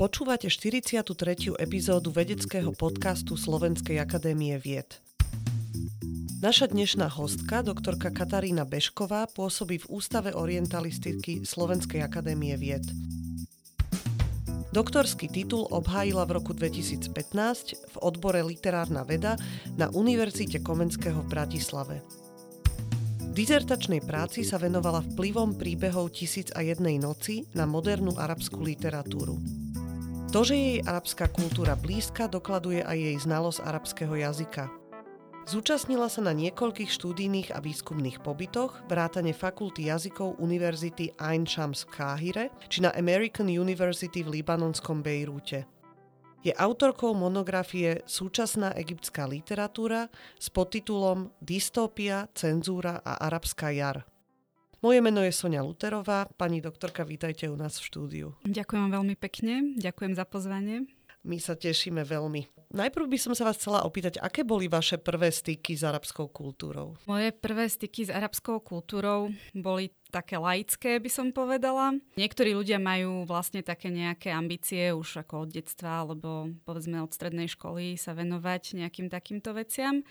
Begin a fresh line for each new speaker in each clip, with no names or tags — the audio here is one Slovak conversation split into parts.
Počúvate 43. epizódu vedeckého podcastu Slovenskej akadémie vied. Naša dnešná hostka, doktorka Katarína Bešková, pôsobí v Ústave orientalistiky Slovenskej akadémie vied. Doktorský titul obhájila v roku 2015 v odbore Literárna veda na Univerzite Komenského v Bratislave. Dizertačnej práci sa venovala vplyvom príbehov Tisíc a jednej noci na modernú arabskú literatúru. To, že jej arabská kultúra blízka, dokladuje aj jej znalosť arabského jazyka. Zúčastnila sa na niekoľkých štúdijných a výskumných pobytoch, vrátane fakulty jazykov Univerzity Ain Shams v Káhire či na American University v libanonskom Bejrúte. Je autorkou monografie Súčasná egyptská literatúra s podtitulom Dystópia, cenzúra a arabská jar. Moje meno je Sonia Luterová. Pani doktorka, vítajte u nás v štúdiu.
Ďakujem veľmi pekne, ďakujem za pozvanie.
My sa tešíme veľmi. Najprv by som sa vás chcela opýtať, aké boli vaše prvé styky s arabskou kultúrou?
Moje prvé styky s arabskou kultúrou boli také laické, by som povedala. Niektorí ľudia majú vlastne také nejaké ambície už ako od detstva alebo povedzme od strednej školy sa venovať nejakým takýmto veciam.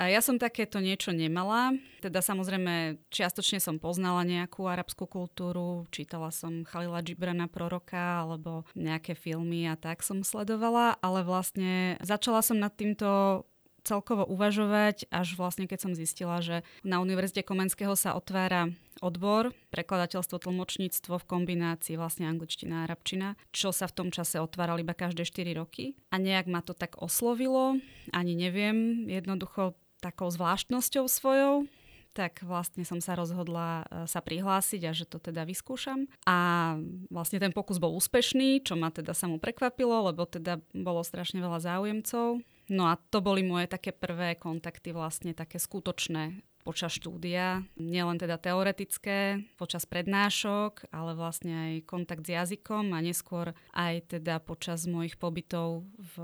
A ja som takéto niečo nemala. Teda samozrejme čiastočne som poznala nejakú arabskú kultúru, čítala som Khalila Gibrana proroka alebo nejaké filmy a tak som sledovala, ale vlastne začala som nad týmto celkovo uvažovať, až vlastne keď som zistila, že na Univerzite Komenského sa otvára odbor prekladateľstvo, tlmočníctvo v kombinácii vlastne angličtina a arabčina, čo sa v tom čase otváral iba každé 4 roky. A nejak ma to tak oslovilo, ani neviem, jednoducho takou zvláštnosťou svojou, tak vlastne som sa rozhodla e, sa prihlásiť a že to teda vyskúšam. A vlastne ten pokus bol úspešný, čo ma teda samo prekvapilo, lebo teda bolo strašne veľa záujemcov. No a to boli moje také prvé kontakty vlastne také skutočné počas štúdia, nielen teda teoretické, počas prednášok, ale vlastne aj kontakt s jazykom a neskôr aj teda počas mojich pobytov v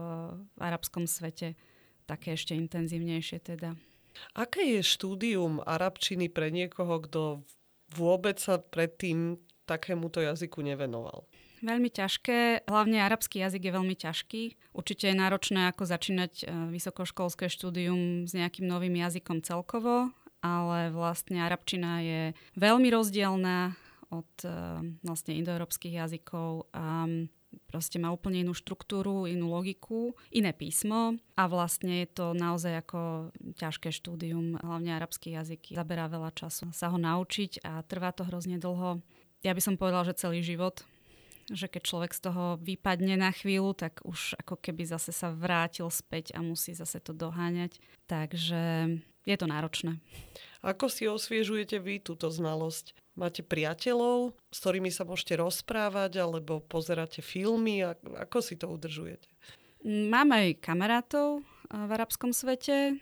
arabskom svete také ešte intenzívnejšie teda.
Aké je štúdium arabčiny pre niekoho, kto vôbec sa predtým takémuto jazyku nevenoval?
Veľmi ťažké, hlavne arabský jazyk je veľmi ťažký. Určite je náročné ako začínať e, vysokoškolské štúdium s nejakým novým jazykom celkovo, ale vlastne arabčina je veľmi rozdielna od e, vlastne indoeurópskych jazykov a proste má úplne inú štruktúru, inú logiku, iné písmo a vlastne je to naozaj ako ťažké štúdium, hlavne arabský jazyk. Zaberá veľa času sa ho naučiť a trvá to hrozne dlho. Ja by som povedala, že celý život, že keď človek z toho vypadne na chvíľu, tak už ako keby zase sa vrátil späť a musí zase to doháňať. Takže je to náročné.
Ako si osviežujete vy túto znalosť? Máte priateľov, s ktorými sa môžete rozprávať, alebo pozeráte filmy? Ako si to udržujete?
Mám aj kamarátov v arabskom svete,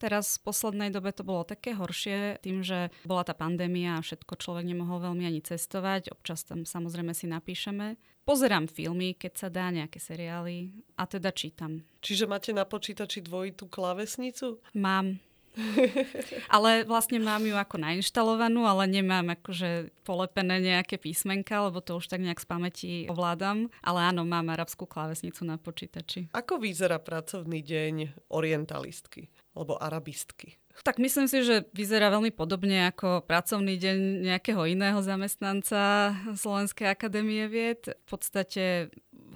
Teraz v poslednej dobe to bolo také horšie tým, že bola tá pandémia a všetko človek nemohol veľmi ani cestovať. Občas tam samozrejme si napíšeme. Pozerám filmy, keď sa dá, nejaké seriály a teda čítam.
Čiže máte na počítači dvojitú klávesnicu?
Mám. ale vlastne mám ju ako nainštalovanú, ale nemám akože polepené nejaké písmenka, lebo to už tak nejak z pamäti ovládam. Ale áno, mám arabskú klávesnicu na počítači.
Ako vyzerá pracovný deň orientalistky alebo arabistky?
Tak myslím si, že vyzerá veľmi podobne ako pracovný deň nejakého iného zamestnanca Slovenskej akadémie vied. V podstate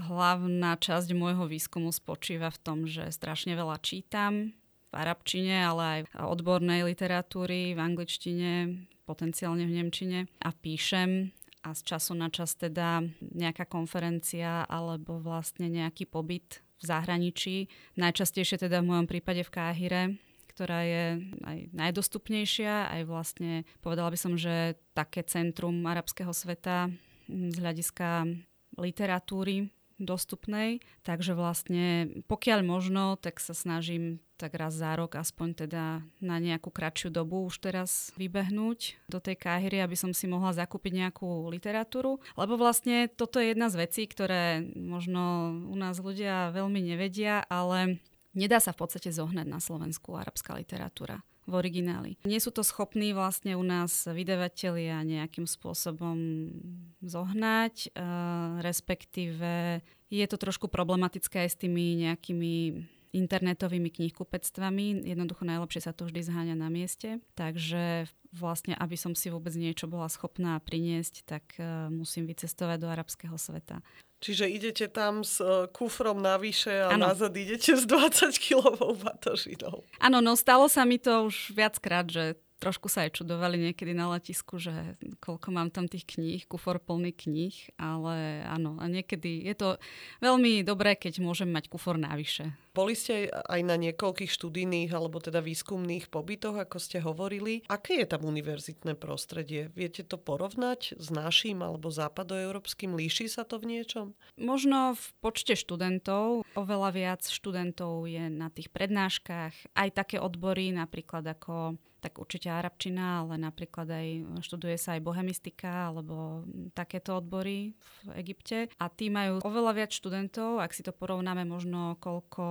hlavná časť môjho výskumu spočíva v tom, že strašne veľa čítam, v arabčine, ale aj odbornej literatúry, v angličtine, potenciálne v nemčine a píšem a z času na čas teda nejaká konferencia alebo vlastne nejaký pobyt zahraničí. Najčastejšie teda v mojom prípade v Káhire, ktorá je aj najdostupnejšia, aj vlastne povedala by som, že také centrum arabského sveta z hľadiska literatúry dostupnej. Takže vlastne pokiaľ možno, tak sa snažím tak raz za rok aspoň teda na nejakú kratšiu dobu už teraz vybehnúť do tej káhyry, aby som si mohla zakúpiť nejakú literatúru. Lebo vlastne toto je jedna z vecí, ktoré možno u nás ľudia veľmi nevedia, ale nedá sa v podstate zohnať na Slovensku arabská literatúra. V origináli. Nie sú to schopní vlastne u nás vydavatelia nejakým spôsobom zohnať, respektíve je to trošku problematické aj s tými nejakými internetovými knihkupectvami. Jednoducho najlepšie sa to vždy zháňa na mieste. Takže vlastne, aby som si vôbec niečo bola schopná priniesť, tak uh, musím vycestovať do arabského sveta.
Čiže idete tam s uh, kufrom navyše a ano. nazad idete s 20-kilovou batožinou.
Áno, no stalo sa mi to už viackrát, že trošku sa aj čudovali niekedy na letisku, že koľko mám tam tých kníh, kufor plný kníh, ale áno, a niekedy je to veľmi dobré, keď môžem mať kufor navyše.
Boli ste aj na niekoľkých študijných alebo teda výskumných pobytoch, ako ste hovorili. Aké je tam univerzitné prostredie? Viete to porovnať s naším alebo západoeurópskym? Líši sa to v niečom?
Možno v počte študentov. Oveľa viac študentov je na tých prednáškach. Aj také odbory, napríklad ako tak určite arabčina, ale napríklad aj študuje sa aj bohemistika alebo takéto odbory v Egypte. A tí majú oveľa viac študentov, ak si to porovnáme možno koľko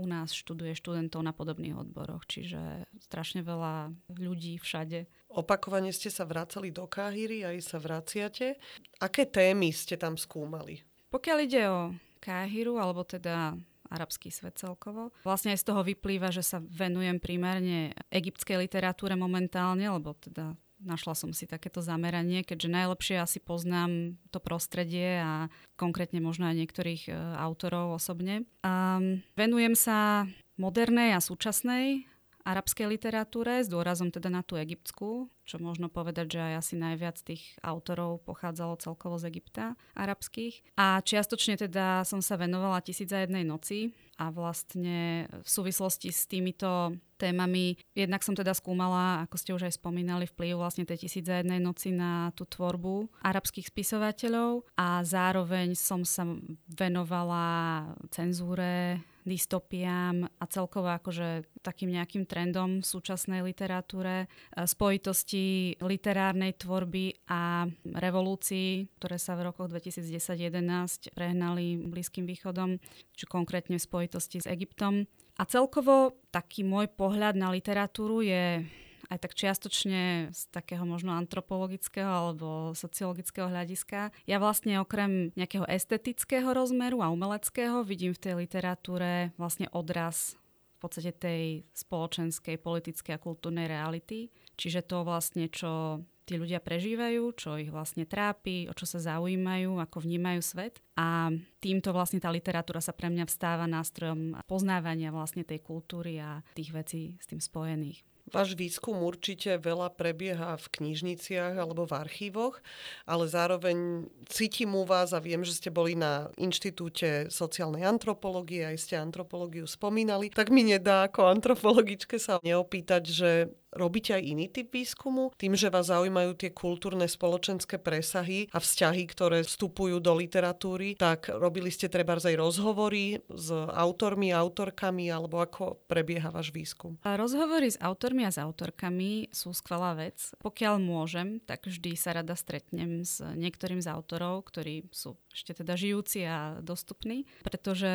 u nás študuje študentov na podobných odboroch, čiže strašne veľa ľudí všade.
Opakovane ste sa vracali do Káhyry, aj sa vraciate. Aké témy ste tam skúmali?
Pokiaľ ide o Káhyru, alebo teda arabský svet celkovo. Vlastne aj z toho vyplýva, že sa venujem primárne egyptskej literatúre momentálne, lebo teda našla som si takéto zameranie, keďže najlepšie asi poznám to prostredie a konkrétne možno aj niektorých e, autorov osobne. Um, venujem sa modernej a súčasnej arabskej literatúre s dôrazom teda na tú egyptskú, čo možno povedať, že aj asi najviac tých autorov pochádzalo celkovo z Egypta arabských. A čiastočne teda som sa venovala Tisíc za jednej noci a vlastne v súvislosti s týmito témami jednak som teda skúmala, ako ste už aj spomínali, vplyv vlastne tej Tisíc za jednej noci na tú tvorbu arabských spisovateľov a zároveň som sa venovala cenzúre dystopiám a celkovo akože takým nejakým trendom v súčasnej literatúre, e, spojitosti literárnej tvorby a revolúcií, ktoré sa v rokoch 2010-11 prehnali Blízkym východom, či konkrétne v spojitosti s Egyptom. A celkovo taký môj pohľad na literatúru je aj tak čiastočne z takého možno antropologického alebo sociologického hľadiska. Ja vlastne okrem nejakého estetického rozmeru a umeleckého vidím v tej literatúre vlastne odraz v podstate tej spoločenskej, politickej a kultúrnej reality. Čiže to vlastne, čo tí ľudia prežívajú, čo ich vlastne trápi, o čo sa zaujímajú, ako vnímajú svet. A týmto vlastne tá literatúra sa pre mňa vstáva nástrojom poznávania vlastne tej kultúry a tých vecí s tým spojených.
Váš výskum určite veľa prebieha v knižniciach alebo v archívoch, ale zároveň cítim u vás a viem, že ste boli na Inštitúte sociálnej antropológie, aj ste antropológiu spomínali, tak mi nedá ako antropologičke sa neopýtať, že robíte aj iný typ výskumu? Tým, že vás zaujímajú tie kultúrne spoločenské presahy a vzťahy, ktoré vstupujú do literatúry, tak robili ste treba aj rozhovory s autormi, autorkami, alebo ako prebieha váš výskum?
A rozhovory s autormi a s autorkami sú skvelá vec. Pokiaľ môžem, tak vždy sa rada stretnem s niektorým z autorov, ktorí sú ešte teda žijúci a dostupní, pretože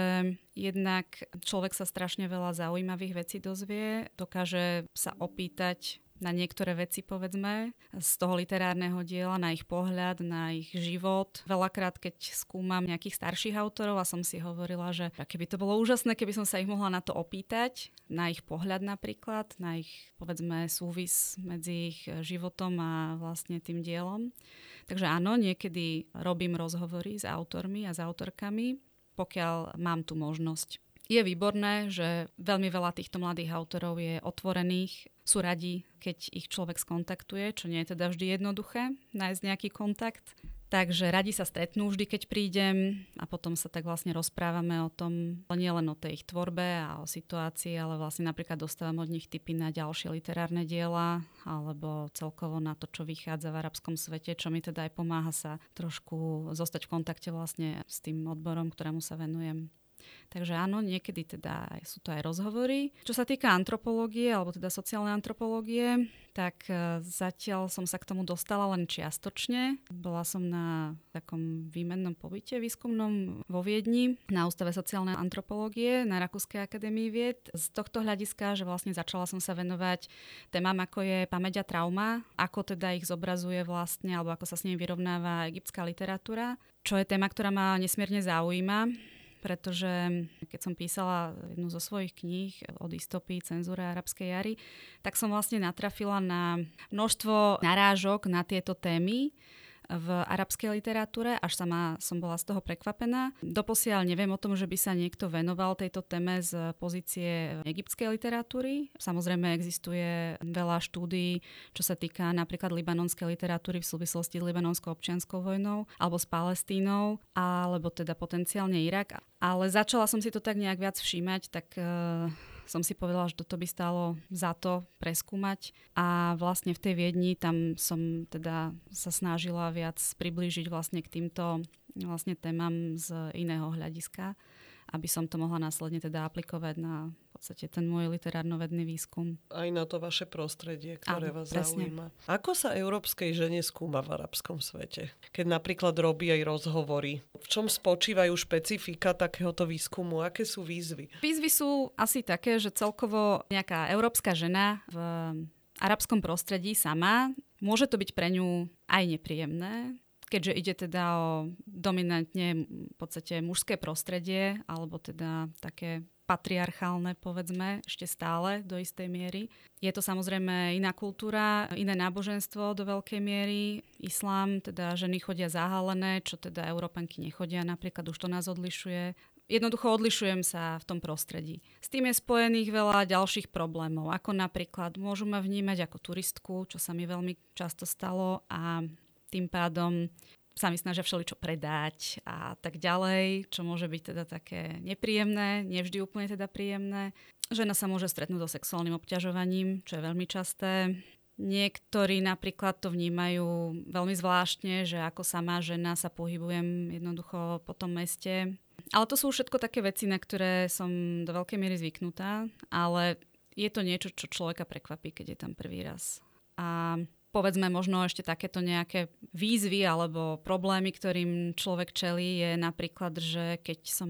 jednak človek sa strašne veľa zaujímavých vecí dozvie, dokáže sa opýtať na niektoré veci, povedzme, z toho literárneho diela, na ich pohľad, na ich život. Veľakrát, keď skúmam nejakých starších autorov a som si hovorila, že keby to bolo úžasné, keby som sa ich mohla na to opýtať, na ich pohľad napríklad, na ich, povedzme, súvis medzi ich životom a vlastne tým dielom. Takže áno, niekedy robím rozhovory s autormi a s autorkami, pokiaľ mám tú možnosť. Je výborné, že veľmi veľa týchto mladých autorov je otvorených, sú radi, keď ich človek skontaktuje, čo nie je teda vždy jednoduché nájsť nejaký kontakt. Takže radi sa stretnú vždy, keď prídem a potom sa tak vlastne rozprávame o tom, nie len o tej ich tvorbe a o situácii, ale vlastne napríklad dostávam od nich tipy na ďalšie literárne diela alebo celkovo na to, čo vychádza v arabskom svete, čo mi teda aj pomáha sa trošku zostať v kontakte vlastne s tým odborom, ktorému sa venujem. Takže áno, niekedy teda sú to aj rozhovory. Čo sa týka antropológie, alebo teda sociálnej antropológie, tak e, zatiaľ som sa k tomu dostala len čiastočne. Bola som na takom výmennom pobyte výskumnom vo Viedni na Ústave sociálnej antropológie na Rakúskej akadémii vied. Z tohto hľadiska, že vlastne začala som sa venovať témam ako je pamäť a trauma, ako teda ich zobrazuje vlastne, alebo ako sa s nimi vyrovnáva egyptská literatúra, čo je téma, ktorá ma nesmierne zaujíma pretože keď som písala jednu zo svojich kníh o dystopii, cenzúre arabskej jary, tak som vlastne natrafila na množstvo narážok na tieto témy v arabskej literatúre, až sama som bola z toho prekvapená. Doposiaľ neviem o tom, že by sa niekto venoval tejto téme z pozície egyptskej literatúry. Samozrejme existuje veľa štúdií, čo sa týka napríklad libanonskej literatúry v súvislosti s libanonskou občianskou vojnou alebo s Palestínou, alebo teda potenciálne Irak. Ale začala som si to tak nejak viac všímať, tak uh, som si povedala, že toto by stalo za to preskúmať. A vlastne v tej Viedni tam som teda sa snažila viac priblížiť vlastne k týmto vlastne témam z iného hľadiska, aby som to mohla následne teda aplikovať na podstate ten môj literárno-vedný výskum.
Aj na to vaše prostredie, ktoré Áno, vás presne. zaujíma. Ako sa európskej žene skúma v arabskom svete? Keď napríklad robí aj rozhovory. V čom spočívajú špecifika takéhoto výskumu? Aké sú výzvy?
Výzvy sú asi také, že celkovo nejaká európska žena v arabskom prostredí sama, môže to byť pre ňu aj nepríjemné, keďže ide teda o dominantne v podstate mužské prostredie, alebo teda také patriarchálne, povedzme, ešte stále do istej miery. Je to samozrejme iná kultúra, iné náboženstvo do veľkej miery. Islám, teda ženy chodia zahalené, čo teda Európanky nechodia, napríklad už to nás odlišuje. Jednoducho odlišujem sa v tom prostredí. S tým je spojených veľa ďalších problémov, ako napríklad môžu ma vnímať ako turistku, čo sa mi veľmi často stalo a tým pádom sa mi snažia všeličo predať a tak ďalej, čo môže byť teda také nepríjemné, nevždy úplne teda príjemné. Žena sa môže stretnúť so sexuálnym obťažovaním, čo je veľmi časté. Niektorí napríklad to vnímajú veľmi zvláštne, že ako sama žena sa pohybujem jednoducho po tom meste. Ale to sú všetko také veci, na ktoré som do veľkej miery zvyknutá, ale je to niečo, čo človeka prekvapí, keď je tam prvý raz. A povedzme možno ešte takéto nejaké výzvy alebo problémy, ktorým človek čelí, je napríklad, že keď som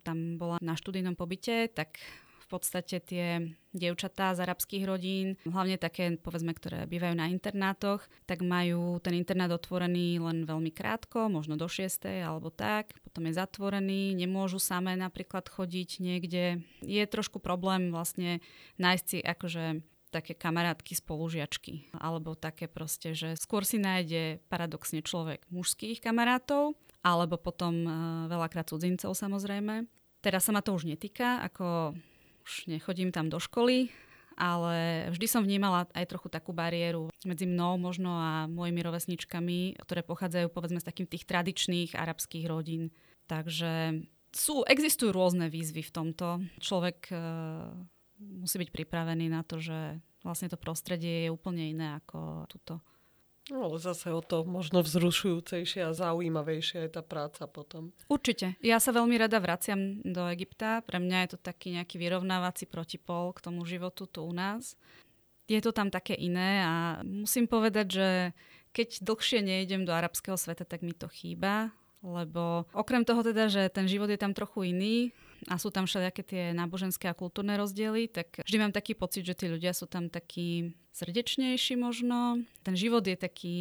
tam bola na študijnom pobyte, tak v podstate tie dievčatá z arabských rodín, hlavne také, povedzme, ktoré bývajú na internátoch, tak majú ten internát otvorený len veľmi krátko, možno do 6. alebo tak, potom je zatvorený, nemôžu samé napríklad chodiť niekde. Je trošku problém vlastne nájsť si akože také kamarátky, spolužiačky. Alebo také proste, že skôr si nájde paradoxne človek mužských kamarátov, alebo potom uh, veľakrát cudzincov samozrejme. Teraz sa ma to už netýka, ako už nechodím tam do školy, ale vždy som vnímala aj trochu takú bariéru medzi mnou možno a mojimi rovesničkami, ktoré pochádzajú povedzme z takých tých tradičných arabských rodín. Takže sú, existujú rôzne výzvy v tomto. Človek uh, musí byť pripravený na to, že vlastne to prostredie je úplne iné ako tuto.
No, ale zase o to možno vzrušujúcejšie a zaujímavejšia je tá práca potom.
Určite. Ja sa veľmi rada vraciam do Egypta. Pre mňa je to taký nejaký vyrovnávací protipol k tomu životu tu u nás. Je to tam také iné a musím povedať, že keď dlhšie nejdem do arabského sveta, tak mi to chýba, lebo okrem toho teda, že ten život je tam trochu iný, a sú tam všelijaké tie náboženské a kultúrne rozdiely, tak vždy mám taký pocit, že tí ľudia sú tam takí srdečnejší možno. Ten život je taký,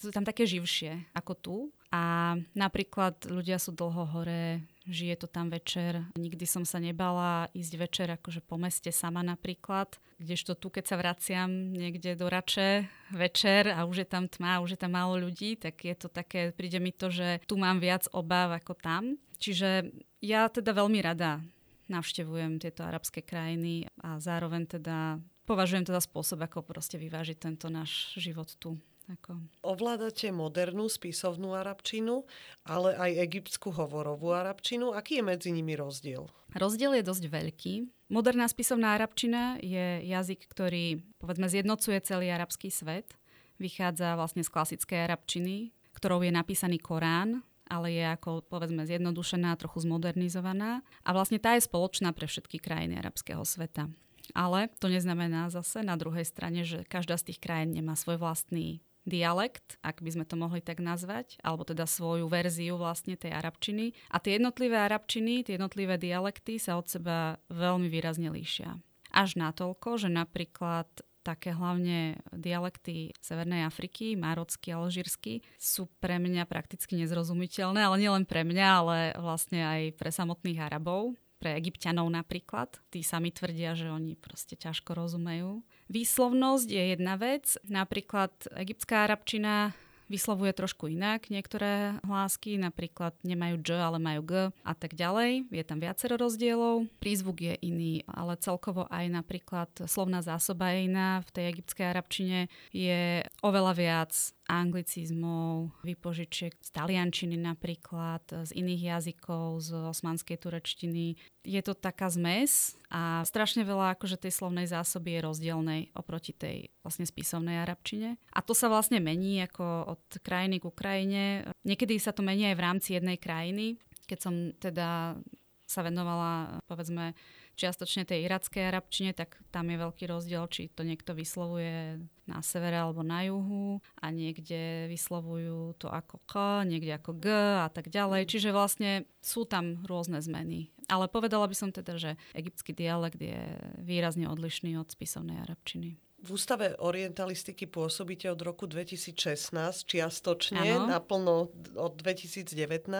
sú tam také živšie ako tu. A napríklad ľudia sú dlho hore, žije to tam večer. Nikdy som sa nebala ísť večer akože po meste sama napríklad. Kdežto tu, keď sa vraciam niekde do Rače večer a už je tam tma, už je tam málo ľudí, tak je to také, príde mi to, že tu mám viac obáv ako tam. Čiže ja teda veľmi rada navštevujem tieto arabské krajiny a zároveň teda považujem teda spôsob, ako proste vyvážiť tento náš život tu. Ako...
Ovládate modernú spisovnú arabčinu, ale aj egyptskú hovorovú arabčinu. Aký je medzi nimi rozdiel?
Rozdiel je dosť veľký. Moderná spisovná arabčina je jazyk, ktorý povedzme zjednocuje celý arabský svet. Vychádza vlastne z klasickej arabčiny, ktorou je napísaný Korán, ale je ako povedzme zjednodušená, trochu zmodernizovaná a vlastne tá je spoločná pre všetky krajiny arabského sveta. Ale to neznamená zase na druhej strane, že každá z tých krajín nemá svoj vlastný dialekt, ak by sme to mohli tak nazvať, alebo teda svoju verziu vlastne tej arabčiny. A tie jednotlivé arabčiny, tie jednotlivé dialekty sa od seba veľmi výrazne líšia. Až natoľko, že napríklad také hlavne dialekty Severnej Afriky, marocký alžírsky, sú pre mňa prakticky nezrozumiteľné, ale nielen pre mňa, ale vlastne aj pre samotných Arabov, pre egyptianov napríklad. Tí sami tvrdia, že oni proste ťažko rozumejú. Výslovnosť je jedna vec, napríklad egyptská arabčina vyslovuje trošku inak niektoré hlásky, napríklad nemajú J, ale majú G a tak ďalej. Je tam viacero rozdielov. Prízvuk je iný, ale celkovo aj napríklad slovná zásoba je iná. V tej egyptskej arabčine je oveľa viac anglicizmov, vypožičiek z taliančiny napríklad, z iných jazykov, z osmanskej turečtiny. Je to taká zmes a strašne veľa akože tej slovnej zásoby je rozdielnej oproti tej vlastne spisovnej arabčine. A to sa vlastne mení ako od krajiny k krajine. Niekedy sa to mení aj v rámci jednej krajiny. Keď som teda sa venovala povedzme čiastočne tej irackej arabčine, tak tam je veľký rozdiel, či to niekto vyslovuje na severe alebo na juhu a niekde vyslovujú to ako K, niekde ako G a tak ďalej. Čiže vlastne sú tam rôzne zmeny. Ale povedala by som teda, že egyptský dialekt je výrazne odlišný od spisovnej arabčiny.
V Ústave orientalistiky pôsobíte od roku 2016, čiastočne, ano. naplno od 2019.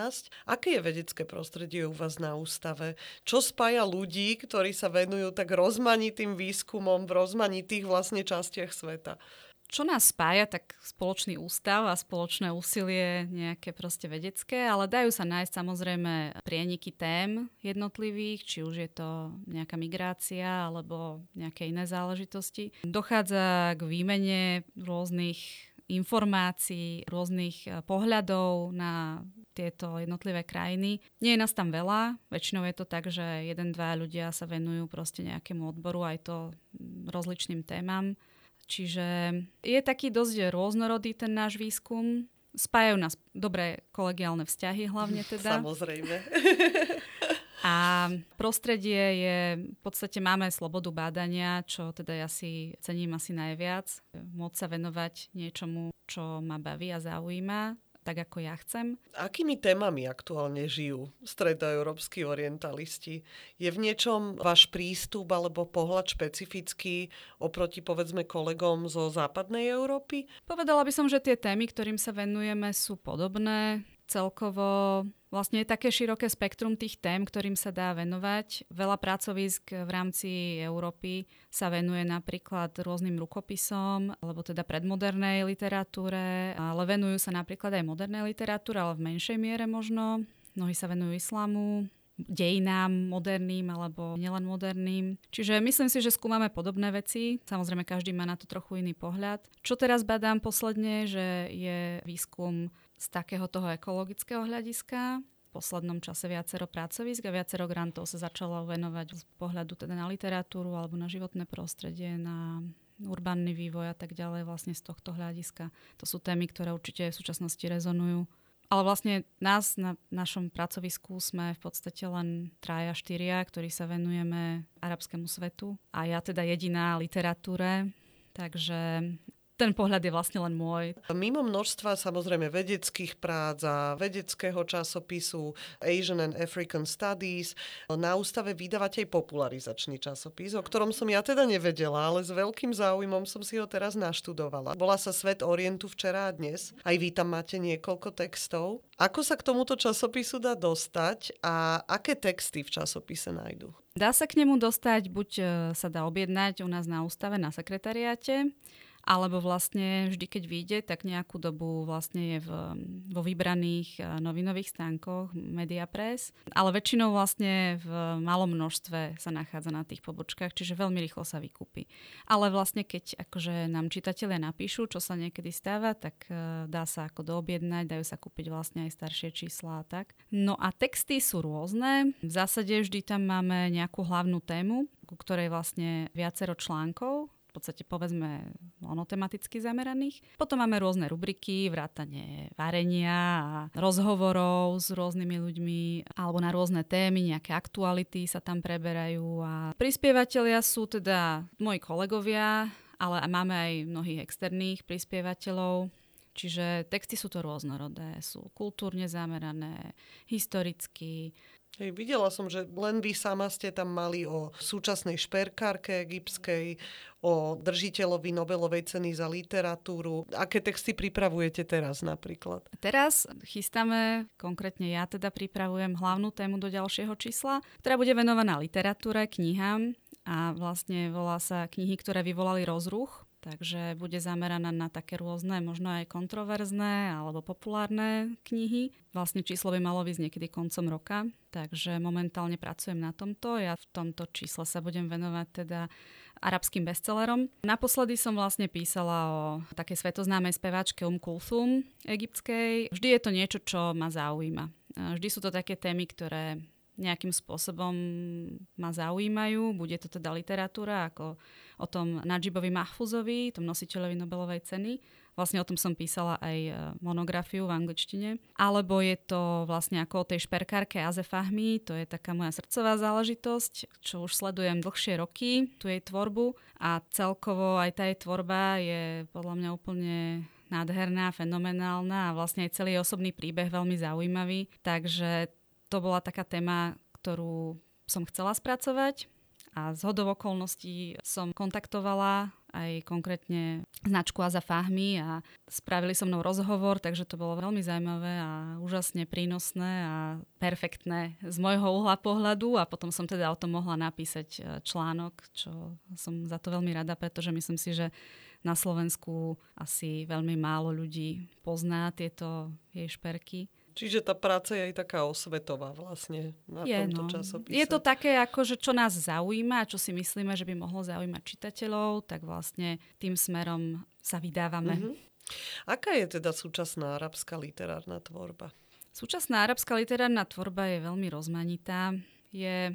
Aké je vedecké prostredie u vás na ústave? Čo spája ľudí, ktorí sa venujú tak rozmanitým výskumom v rozmanitých vlastne častiach sveta?
Čo nás spája, tak spoločný ústav a spoločné úsilie nejaké proste vedecké, ale dajú sa nájsť samozrejme prieniky tém jednotlivých, či už je to nejaká migrácia alebo nejaké iné záležitosti. Dochádza k výmene rôznych informácií, rôznych e, pohľadov na tieto jednotlivé krajiny. Nie je nás tam veľa, väčšinou je to tak, že jeden, dva ľudia sa venujú proste nejakému odboru, aj to rozličným témam. Čiže je taký dosť rôznorodý ten náš výskum. Spájajú nás dobré kolegiálne vzťahy hlavne teda.
Samozrejme.
A prostredie je, v podstate máme slobodu bádania, čo teda ja si cením asi najviac. Môcť sa venovať niečomu, čo ma baví a zaujíma tak, ako ja chcem.
Akými témami aktuálne žijú stredoeurópsky orientalisti? Je v niečom váš prístup alebo pohľad špecifický oproti povedzme kolegom zo západnej Európy?
Povedala by som, že tie témy, ktorým sa venujeme, sú podobné celkovo vlastne je také široké spektrum tých tém, ktorým sa dá venovať. Veľa pracovisk v rámci Európy sa venuje napríklad rôznym rukopisom, alebo teda predmodernej literatúre, ale venujú sa napríklad aj modernej literatúre, ale v menšej miere možno. Mnohí sa venujú islamu, dejinám moderným alebo nielen moderným. Čiže myslím si, že skúmame podobné veci. Samozrejme, každý má na to trochu iný pohľad. Čo teraz badám posledne, že je výskum z takého toho ekologického hľadiska. V poslednom čase viacero pracovisk a viacero grantov sa začalo venovať z pohľadu teda na literatúru alebo na životné prostredie, na urbánny vývoj a tak ďalej vlastne z tohto hľadiska. To sú témy, ktoré určite v súčasnosti rezonujú. Ale vlastne nás na našom pracovisku sme v podstate len traja, štyria, ktorí sa venujeme arabskému svetu a ja teda jediná literatúre. Takže ten pohľad je vlastne len môj.
Mimo množstva samozrejme vedeckých prác a vedeckého časopisu Asian and African Studies, na ústave vydávate aj popularizačný časopis, o ktorom som ja teda nevedela, ale s veľkým záujmom som si ho teraz naštudovala. Bola sa Svet Orientu včera a dnes. Aj vy tam máte niekoľko textov. Ako sa k tomuto časopisu dá dostať a aké texty v časopise nájdu?
Dá sa k nemu dostať, buď e, sa dá objednať u nás na ústave na sekretariáte, alebo vlastne vždy, keď vyjde, tak nejakú dobu vlastne je v, vo vybraných eh, novinových stánkoch Media Press, ale väčšinou vlastne v malom množstve sa nachádza na tých pobočkách, čiže veľmi rýchlo sa vykúpi. Ale vlastne keď akože nám čitatelia napíšu, čo sa niekedy stáva, tak uh, dá sa ako doobjednať, dajú sa kúpiť vlastne aj staršie čísla a tak. No a texty sú rôzne. V zásade vždy tam máme nejakú hlavnú tému, ku ktorej vlastne viacero článkov podstate povedzme monotematicky zameraných. Potom máme rôzne rubriky, vrátanie varenia a rozhovorov s rôznymi ľuďmi alebo na rôzne témy, nejaké aktuality sa tam preberajú a prispievateľia sú teda moji kolegovia, ale máme aj mnohých externých prispievateľov. Čiže texty sú to rôznorodé, sú kultúrne zamerané, historicky,
Hej, videla som, že len vy sama ste tam mali o súčasnej šperkárke egyptskej, o držiteľovi Nobelovej ceny za literatúru. Aké texty pripravujete teraz napríklad?
Teraz chystáme, konkrétne ja teda pripravujem hlavnú tému do ďalšieho čísla, ktorá bude venovaná literatúre, knihám a vlastne volá sa knihy, ktoré vyvolali rozruch takže bude zameraná na také rôzne, možno aj kontroverzné alebo populárne knihy. Vlastne číslo by malo ísť niekedy koncom roka, takže momentálne pracujem na tomto. Ja v tomto čísle sa budem venovať teda arabským bestsellerom. Naposledy som vlastne písala o takej svetoznámej speváčke Um Kulthum egyptskej. Vždy je to niečo, čo ma zaujíma. Vždy sú to také témy, ktoré nejakým spôsobom ma zaujímajú. Bude to teda literatúra ako o tom Najibovi Mahfuzovi, tom nositeľovi Nobelovej ceny. Vlastne o tom som písala aj e, monografiu v angličtine. Alebo je to vlastne ako o tej šperkárke Aze Fahmi, to je taká moja srdcová záležitosť, čo už sledujem dlhšie roky, tu jej tvorbu a celkovo aj tá jej tvorba je podľa mňa úplne nádherná, fenomenálna a vlastne aj celý osobný príbeh veľmi zaujímavý. Takže to bola taká téma, ktorú som chcela spracovať a z hodov okolností som kontaktovala aj konkrétne značku Aza Fahmy a spravili so mnou rozhovor, takže to bolo veľmi zaujímavé a úžasne prínosné a perfektné z môjho uhla pohľadu. A potom som teda o tom mohla napísať e, článok, čo som za to veľmi rada, pretože myslím si, že na Slovensku asi veľmi málo ľudí pozná tieto jej šperky
Čiže tá práca je aj taká osvetová vlastne na je, tomto no. časopise.
Je to také, ako, že čo nás zaujíma, čo si myslíme, že by mohlo zaujímať čitateľov, tak vlastne tým smerom sa vydávame. Mm-hmm.
Aká je teda súčasná arabská literárna tvorba?
Súčasná arabská literárna tvorba je veľmi rozmanitá. Je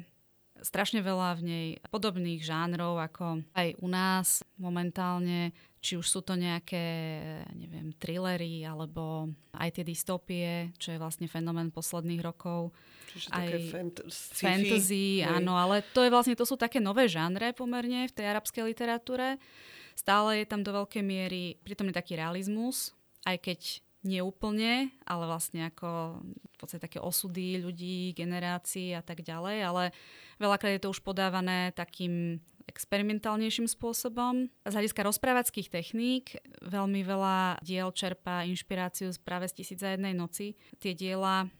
strašne veľa v nej podobných žánrov, ako aj u nás momentálne či už sú to nejaké, neviem, thrillery, alebo aj tie dystopie, čo je vlastne fenomén posledných rokov.
Čiže aj také fant-
fantasy, hej. áno, ale to, je vlastne, to sú také nové žánre pomerne v tej arabskej literatúre. Stále je tam do veľkej miery je taký realizmus, aj keď nie úplne, ale vlastne ako v podstate také osudy ľudí, generácií a tak ďalej, ale veľakrát je to už podávané takým experimentálnejším spôsobom. Z hľadiska rozprávackých techník veľmi veľa diel čerpá inšpiráciu práve z Tisíc za jednej noci. Tie diela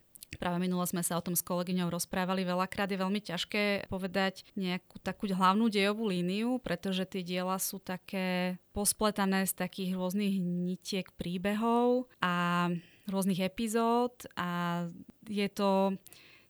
Práve minule sme sa o tom s kolegyňou rozprávali. Veľakrát je veľmi ťažké povedať nejakú takú hlavnú dejovú líniu, pretože tie diela sú také pospletané z takých rôznych nitiek príbehov a rôznych epizód a je to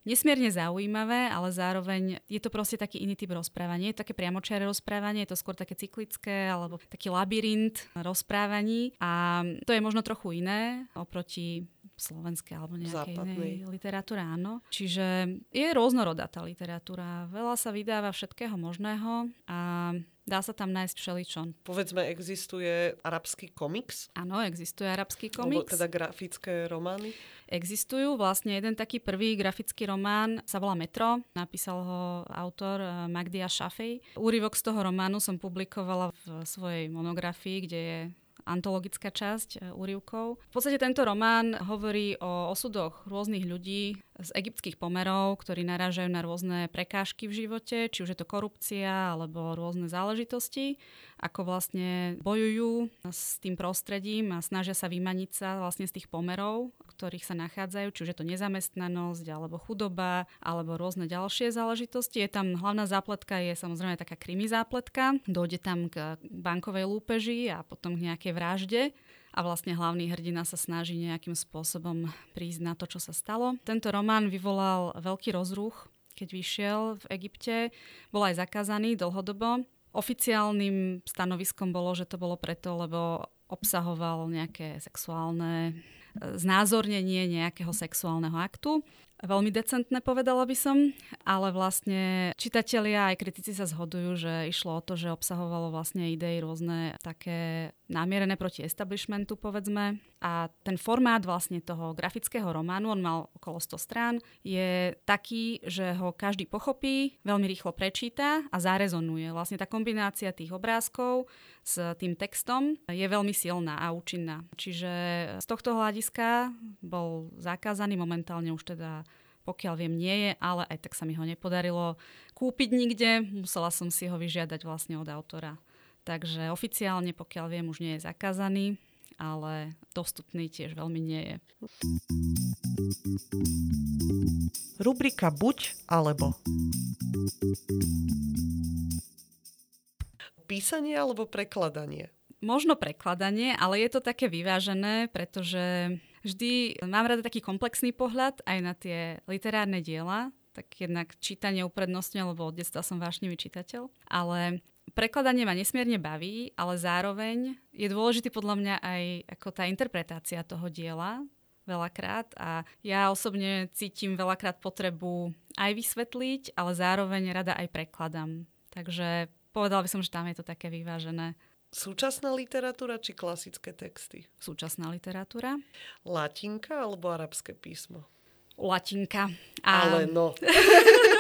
nesmierne zaujímavé, ale zároveň je to proste taký iný typ rozprávania. Je to také priamočiare rozprávanie, je to skôr také cyklické alebo taký labyrint rozprávaní a to je možno trochu iné oproti slovenskej alebo nejakej Západnej. inej literatúre, áno. Čiže je rôznorodá tá literatúra. Veľa sa vydáva všetkého možného a Dá sa tam nájsť všeličo.
Povedzme, existuje arabský komiks?
Áno, existuje arabský komiks.
Alebo teda grafické romány?
Existujú. Vlastne jeden taký prvý grafický román sa volá Metro. Napísal ho autor eh, Magdia Shafej. Úryvok z toho románu som publikovala v svojej monografii, kde je antologická časť e, úrivkov. V podstate tento román hovorí o osudoch rôznych ľudí z egyptských pomerov, ktorí narážajú na rôzne prekážky v živote, či už je to korupcia alebo rôzne záležitosti, ako vlastne bojujú s tým prostredím a snažia sa vymaniť sa vlastne z tých pomerov, ktorých sa nachádzajú, či už je to nezamestnanosť alebo chudoba alebo rôzne ďalšie záležitosti. Je tam hlavná zápletka je samozrejme taká krimi zápletka. Dojde tam k bankovej lúpeži a potom k nejakej vražde a vlastne hlavný hrdina sa snaží nejakým spôsobom prísť na to, čo sa stalo. Tento román vyvolal veľký rozruch, keď vyšiel v Egypte. Bol aj zakázaný dlhodobo. Oficiálnym stanoviskom bolo, že to bolo preto, lebo obsahoval nejaké sexuálne znázornenie nejakého sexuálneho aktu. Veľmi decentné, povedala by som, ale vlastne čitatelia aj kritici sa zhodujú, že išlo o to, že obsahovalo vlastne idei rôzne také namierené proti establishmentu, povedzme. A ten formát vlastne toho grafického románu, on mal okolo 100 strán, je taký, že ho každý pochopí, veľmi rýchlo prečíta a zarezonuje. Vlastne tá kombinácia tých obrázkov s tým textom je veľmi silná a účinná. Čiže z tohto hľadiska bol zakázaný momentálne už teda pokiaľ viem, nie je, ale aj tak sa mi ho nepodarilo kúpiť nikde. Musela som si ho vyžiadať vlastne od autora. Takže oficiálne, pokiaľ viem, už nie je zakázaný, ale dostupný tiež veľmi nie je.
Rubrika buď alebo. Písanie alebo prekladanie?
Možno prekladanie, ale je to také vyvážené, pretože vždy mám rada taký komplexný pohľad aj na tie literárne diela, tak jednak čítanie uprednostňujem, lebo od detstva som vášnivý čitateľ, ale prekladanie ma nesmierne baví, ale zároveň je dôležitý podľa mňa aj ako tá interpretácia toho diela veľakrát a ja osobne cítim veľakrát potrebu aj vysvetliť, ale zároveň rada aj prekladám. Takže povedala by som, že tam je to také vyvážené.
Súčasná literatúra či klasické texty?
Súčasná literatúra.
Latinka alebo arabské písmo?
Latinka.
A... Ale no.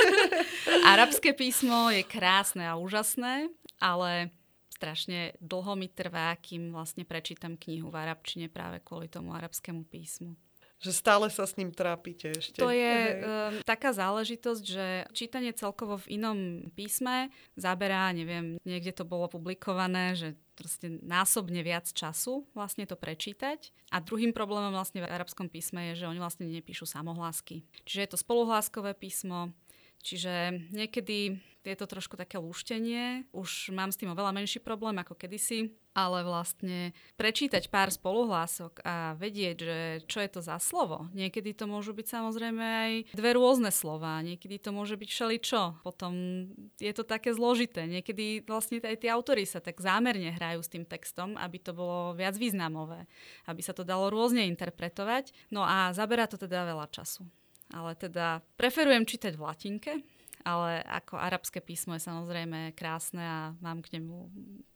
Arabské písmo je krásne a úžasné, ale strašne dlho mi trvá, kým vlastne prečítam knihu v arabčine práve kvôli tomu arabskému písmu.
Že stále sa s ním trápite ešte.
To je um, taká záležitosť, že čítanie celkovo v inom písme zaberá, neviem, niekde to bolo publikované, že proste násobne viac času vlastne to prečítať. A druhým problémom vlastne v arabskom písme je, že oni vlastne nepíšu samohlásky. Čiže je to spoluhláskové písmo, čiže niekedy je to trošku také lúštenie. Už mám s tým oveľa menší problém ako kedysi, ale vlastne prečítať pár spoluhlások a vedieť, že čo je to za slovo. Niekedy to môžu byť samozrejme aj dve rôzne slova, niekedy to môže byť všeličo. Potom je to také zložité. Niekedy vlastne aj tí autory sa tak zámerne hrajú s tým textom, aby to bolo viac významové, aby sa to dalo rôzne interpretovať. No a zaberá to teda veľa času. Ale teda preferujem čítať v latinke, ale ako arabské písmo je samozrejme krásne a mám k nemu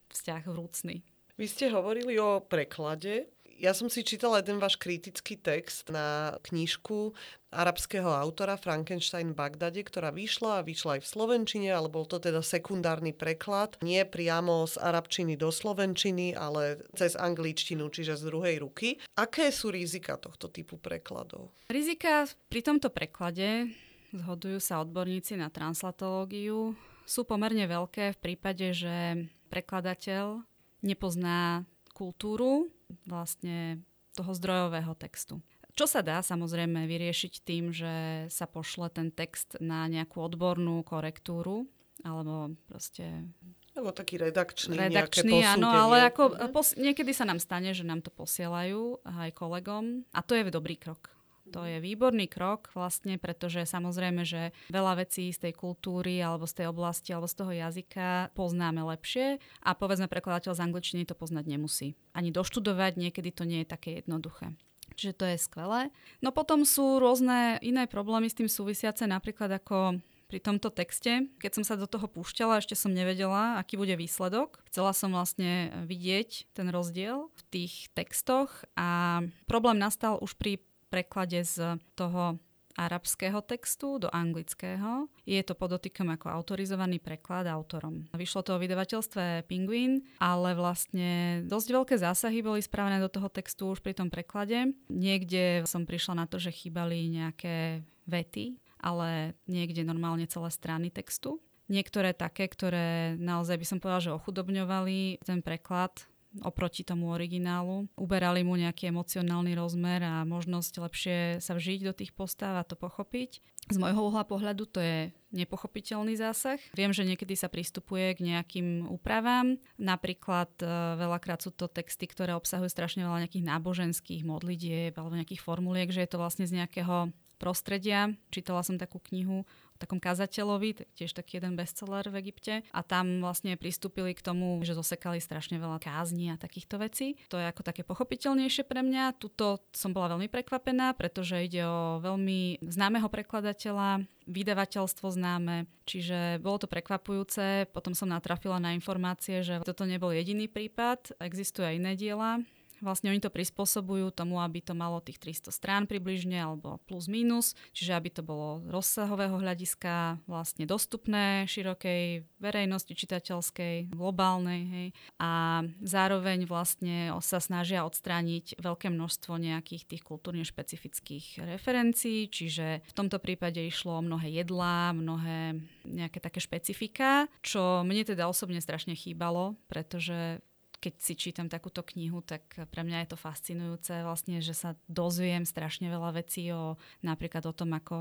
vzťah vrúcný.
Vy ste hovorili o preklade. Ja som si čítala jeden váš kritický text na knižku arabského autora Frankenstein Bagdade, ktorá vyšla a vyšla aj v Slovenčine, ale bol to teda sekundárny preklad. Nie priamo z arabčiny do slovenčiny, ale cez angličtinu, čiže z druhej ruky. Aké sú rizika tohto typu prekladov?
Rizika pri tomto preklade zhodujú sa odborníci na translatológiu, sú pomerne veľké v prípade, že prekladateľ nepozná kultúru vlastne toho zdrojového textu. Čo sa dá samozrejme vyriešiť tým, že sa pošle ten text na nejakú odbornú korektúru, alebo proste
alebo taký redakčný,
redakčný áno, ale ako mhm. pos- niekedy sa nám stane, že nám to posielajú aj kolegom a to je dobrý krok. To je výborný krok vlastne, pretože samozrejme, že veľa vecí z tej kultúry alebo z tej oblasti alebo z toho jazyka poznáme lepšie a povedzme prekladateľ z angličtiny to poznať nemusí. Ani doštudovať niekedy to nie je také jednoduché. Čiže to je skvelé. No potom sú rôzne iné problémy s tým súvisiace, napríklad ako pri tomto texte. Keď som sa do toho púšťala, ešte som nevedela, aký bude výsledok. Chcela som vlastne vidieť ten rozdiel v tých textoch a problém nastal už pri preklade z toho arabského textu do anglického. Je to podotýkom ako autorizovaný preklad autorom. Vyšlo to o vydavateľstve Penguin, ale vlastne dosť veľké zásahy boli spravené do toho textu už pri tom preklade. Niekde som prišla na to, že chýbali nejaké vety, ale niekde normálne celé strany textu. Niektoré také, ktoré naozaj by som povedala, že ochudobňovali ten preklad, oproti tomu originálu. Uberali mu nejaký emocionálny rozmer a možnosť lepšie sa vžiť do tých postav a to pochopiť. Z môjho uhla pohľadu to je nepochopiteľný zásah. Viem, že niekedy sa pristupuje k nejakým úpravám. Napríklad e, veľakrát sú to texty, ktoré obsahujú strašne veľa nejakých náboženských modlitieb alebo nejakých formuliek, že je to vlastne z nejakého prostredia. Čítala som takú knihu takom kazateľovi, tiež taký jeden bestseller v Egypte. A tam vlastne pristúpili k tomu, že zosekali strašne veľa kázni a takýchto vecí. To je ako také pochopiteľnejšie pre mňa. Tuto som bola veľmi prekvapená, pretože ide o veľmi známeho prekladateľa, vydavateľstvo známe, čiže bolo to prekvapujúce. Potom som natrafila na informácie, že toto nebol jediný prípad, existujú aj iné diela, Vlastne oni to prispôsobujú tomu, aby to malo tých 300 strán približne, alebo plus minus, čiže aby to bolo rozsahového hľadiska vlastne dostupné širokej verejnosti čitateľskej, globálnej. Hej. A zároveň vlastne sa snažia odstrániť veľké množstvo nejakých tých kultúrne špecifických referencií, čiže v tomto prípade išlo o mnohé jedlá, mnohé nejaké také špecifika, čo mne teda osobne strašne chýbalo, pretože keď si čítam takúto knihu, tak pre mňa je to fascinujúce vlastne, že sa dozviem strašne veľa vecí o napríklad o tom, ako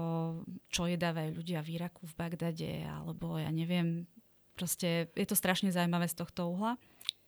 čo jedávajú ľudia v Iraku, v Bagdade, alebo ja neviem, proste je to strašne zaujímavé z tohto uhla.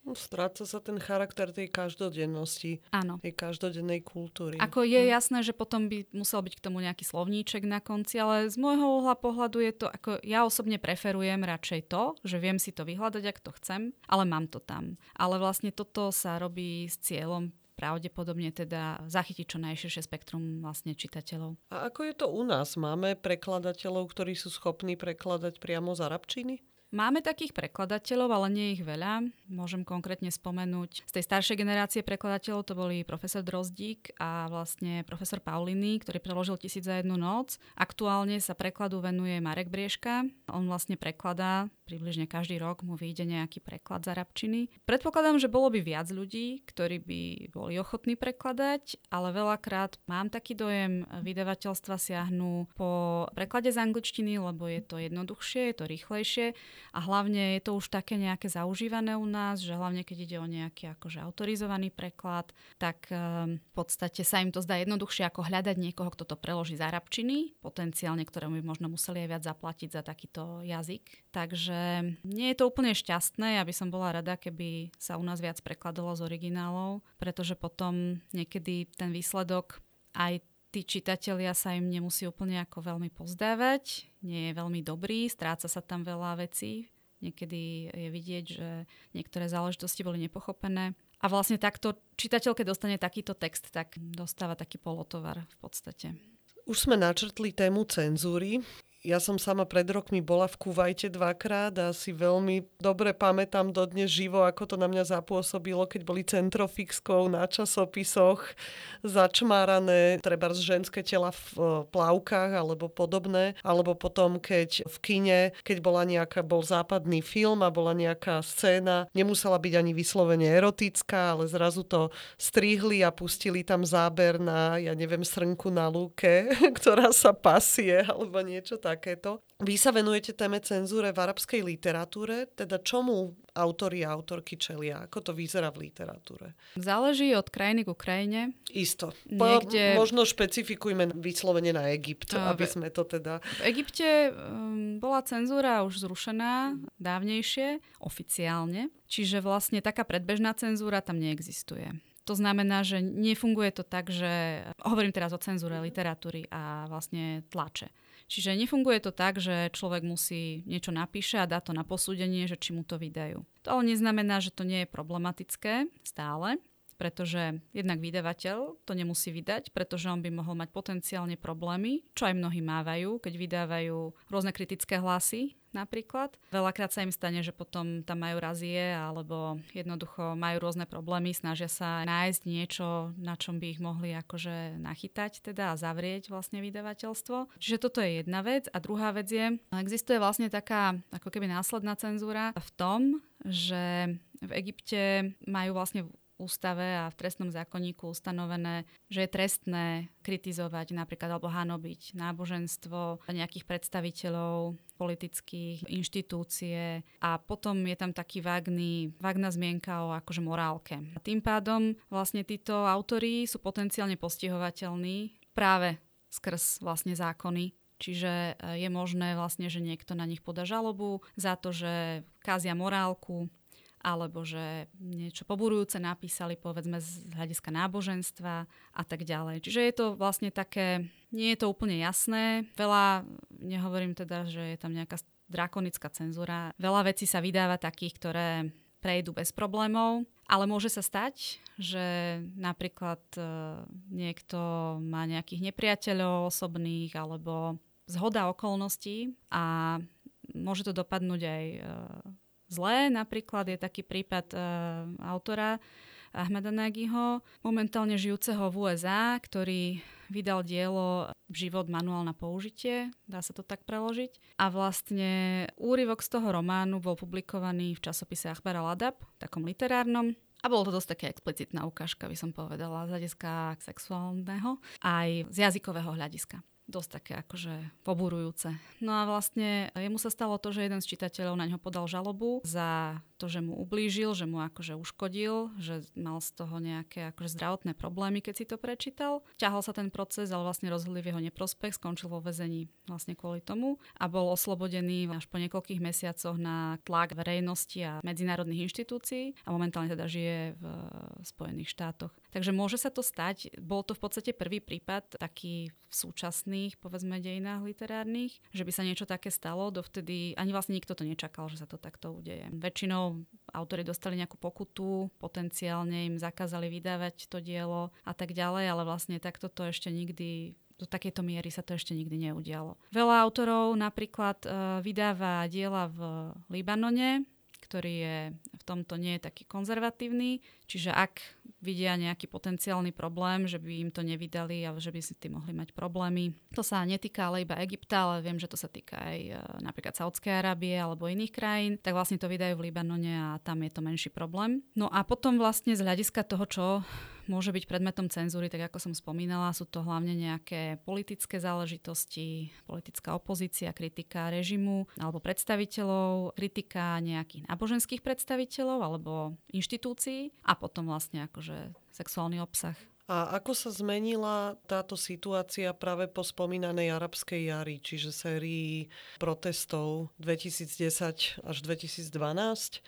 No, stráca sa ten charakter tej každodennosti,
Áno.
tej každodennej kultúry.
Ako je hm. jasné, že potom by musel byť k tomu nejaký slovníček na konci, ale z môjho uhla pohľadu je to, ako ja osobne preferujem radšej to, že viem si to vyhľadať, ak to chcem, ale mám to tam. Ale vlastne toto sa robí s cieľom pravdepodobne teda zachytiť čo najširšie spektrum vlastne čitateľov.
A ako je to u nás? Máme prekladateľov, ktorí sú schopní prekladať priamo z arabčiny?
Máme takých prekladateľov, ale nie ich veľa. Môžem konkrétne spomenúť. Z tej staršej generácie prekladateľov to boli profesor Drozdík a vlastne profesor Pauliny, ktorý preložil Tisíc za jednu noc. Aktuálne sa prekladu venuje Marek Briežka. On vlastne prekladá, približne každý rok mu vyjde nejaký preklad z arabčiny. Predpokladám, že bolo by viac ľudí, ktorí by boli ochotní prekladať, ale veľakrát mám taký dojem, vydavateľstva siahnu po preklade z angličtiny, lebo je to jednoduchšie, je to rýchlejšie a hlavne je to už také nejaké zaužívané u nás, že hlavne keď ide o nejaký akože autorizovaný preklad, tak um, v podstate sa im to zdá jednoduchšie ako hľadať niekoho, kto to preloží z arabčiny, potenciálne ktorému by možno museli aj viac zaplatiť za takýto jazyk. Takže nie je to úplne šťastné, aby som bola rada, keby sa u nás viac prekladalo z originálov, pretože potom niekedy ten výsledok aj tí čitatelia sa im nemusí úplne ako veľmi pozdávať, nie je veľmi dobrý, stráca sa tam veľa vecí. Niekedy je vidieť, že niektoré záležitosti boli nepochopené. A vlastne takto čitateľ, keď dostane takýto text, tak dostáva taký polotovar v podstate.
Už sme načrtli tému cenzúry. Ja som sama pred rokmi bola v Kuvajte dvakrát a si veľmi dobre pamätám dodnes živo, ako to na mňa zapôsobilo, keď boli centrofixkou na časopisoch začmárané, treba z ženské tela v e, plavkách alebo podobné, alebo potom, keď v kine, keď bola nejaká, bol západný film a bola nejaká scéna, nemusela byť ani vyslovene erotická, ale zrazu to strihli a pustili tam záber na, ja neviem, srnku na lúke, ktorá sa pasie alebo niečo takéto. Vy sa venujete téme cenzúre v arabskej literatúre, teda čomu autori a autorky čelia? Ako to vyzerá v literatúre?
Záleží od krajiny k krajine.
Isto. Niekde... Možno špecifikujme vyslovene na Egypt, no, aby sme to teda...
V Egypte um, bola cenzúra už zrušená dávnejšie, oficiálne. Čiže vlastne taká predbežná cenzúra tam neexistuje. To znamená, že nefunguje to tak, že hovorím teraz o cenzúre literatúry a vlastne tlače. Čiže nefunguje to tak, že človek musí niečo napíše a dá to na posúdenie, že či mu to vydajú. To ale neznamená, že to nie je problematické stále, pretože jednak vydavateľ to nemusí vydať, pretože on by mohol mať potenciálne problémy, čo aj mnohí mávajú, keď vydávajú rôzne kritické hlasy napríklad. Veľakrát sa im stane, že potom tam majú razie alebo jednoducho majú rôzne problémy, snažia sa nájsť niečo, na čom by ich mohli akože nachytať teda a zavrieť vlastne vydavateľstvo. Čiže toto je jedna vec. A druhá vec je, existuje vlastne taká ako keby následná cenzúra v tom, že v Egypte majú vlastne ústave a v trestnom zákonníku ustanovené, že je trestné kritizovať napríklad alebo hanobiť náboženstvo nejakých predstaviteľov politických inštitúcie a potom je tam taký vágný, vágna zmienka o akože morálke. A tým pádom vlastne títo autory sú potenciálne postihovateľní práve skrz vlastne zákony Čiže e, je možné vlastne, že niekto na nich podá žalobu za to, že kázia morálku, alebo že niečo poburujúce napísali, povedzme z hľadiska náboženstva a tak ďalej. Čiže je to vlastne také, nie je to úplne jasné. Veľa nehovorím teda, že je tam nejaká drakonická cenzúra. Veľa vecí sa vydáva takých, ktoré prejdú bez problémov, ale môže sa stať, že napríklad e, niekto má nejakých nepriateľov osobných alebo zhoda okolností a môže to dopadnúť aj e, zlé. Napríklad je taký prípad e, autora Ahmeda Nagyho, momentálne žijúceho v USA, ktorý vydal dielo Život manuál na použitie, dá sa to tak preložiť. A vlastne úryvok z toho románu bol publikovaný v časopise Achbar al-Adab, takom literárnom. A bolo to dosť také explicitná ukážka, by som povedala, z hľadiska sexuálneho, aj z jazykového hľadiska dosť také akože poburujúce. No a vlastne jemu sa stalo to, že jeden z čitateľov na ňo podal žalobu za to, že mu ublížil, že mu akože uškodil, že mal z toho nejaké akože zdravotné problémy, keď si to prečítal. Ťahal sa ten proces, ale vlastne rozhodli v jeho neprospech, skončil vo väzení vlastne kvôli tomu a bol oslobodený až po niekoľkých mesiacoch na tlak verejnosti a medzinárodných inštitúcií a momentálne teda žije v Spojených štátoch. Takže môže sa to stať. Bol to v podstate prvý prípad taký v súčasných, povedzme, dejinách literárnych, že by sa niečo také stalo. Dovtedy ani vlastne nikto to nečakal, že sa to takto udeje. Väčšinou autori dostali nejakú pokutu, potenciálne im zakázali vydávať to dielo a tak ďalej, ale vlastne takto to ešte nikdy do takejto miery sa to ešte nikdy neudialo. Veľa autorov napríklad uh, vydáva diela v Libanone, ktorý je v tomto nie je taký konzervatívny, čiže ak vidia nejaký potenciálny problém, že by im to nevydali a že by si tým mohli mať problémy. To sa netýka ale iba Egypta, ale viem, že to sa týka aj e, napríklad Saudskej Arábie alebo iných krajín, tak vlastne to vydajú v Libanone a tam je to menší problém. No a potom vlastne z hľadiska toho, čo môže byť predmetom cenzúry, tak ako som spomínala, sú to hlavne nejaké politické záležitosti, politická opozícia, kritika režimu alebo predstaviteľov, kritika nejakých náboženských predstaviteľov alebo inštitúcií a potom vlastne akože sexuálny obsah.
A ako sa zmenila táto situácia práve po spomínanej arabskej jari, čiže sérii protestov 2010 až 2012?
2010,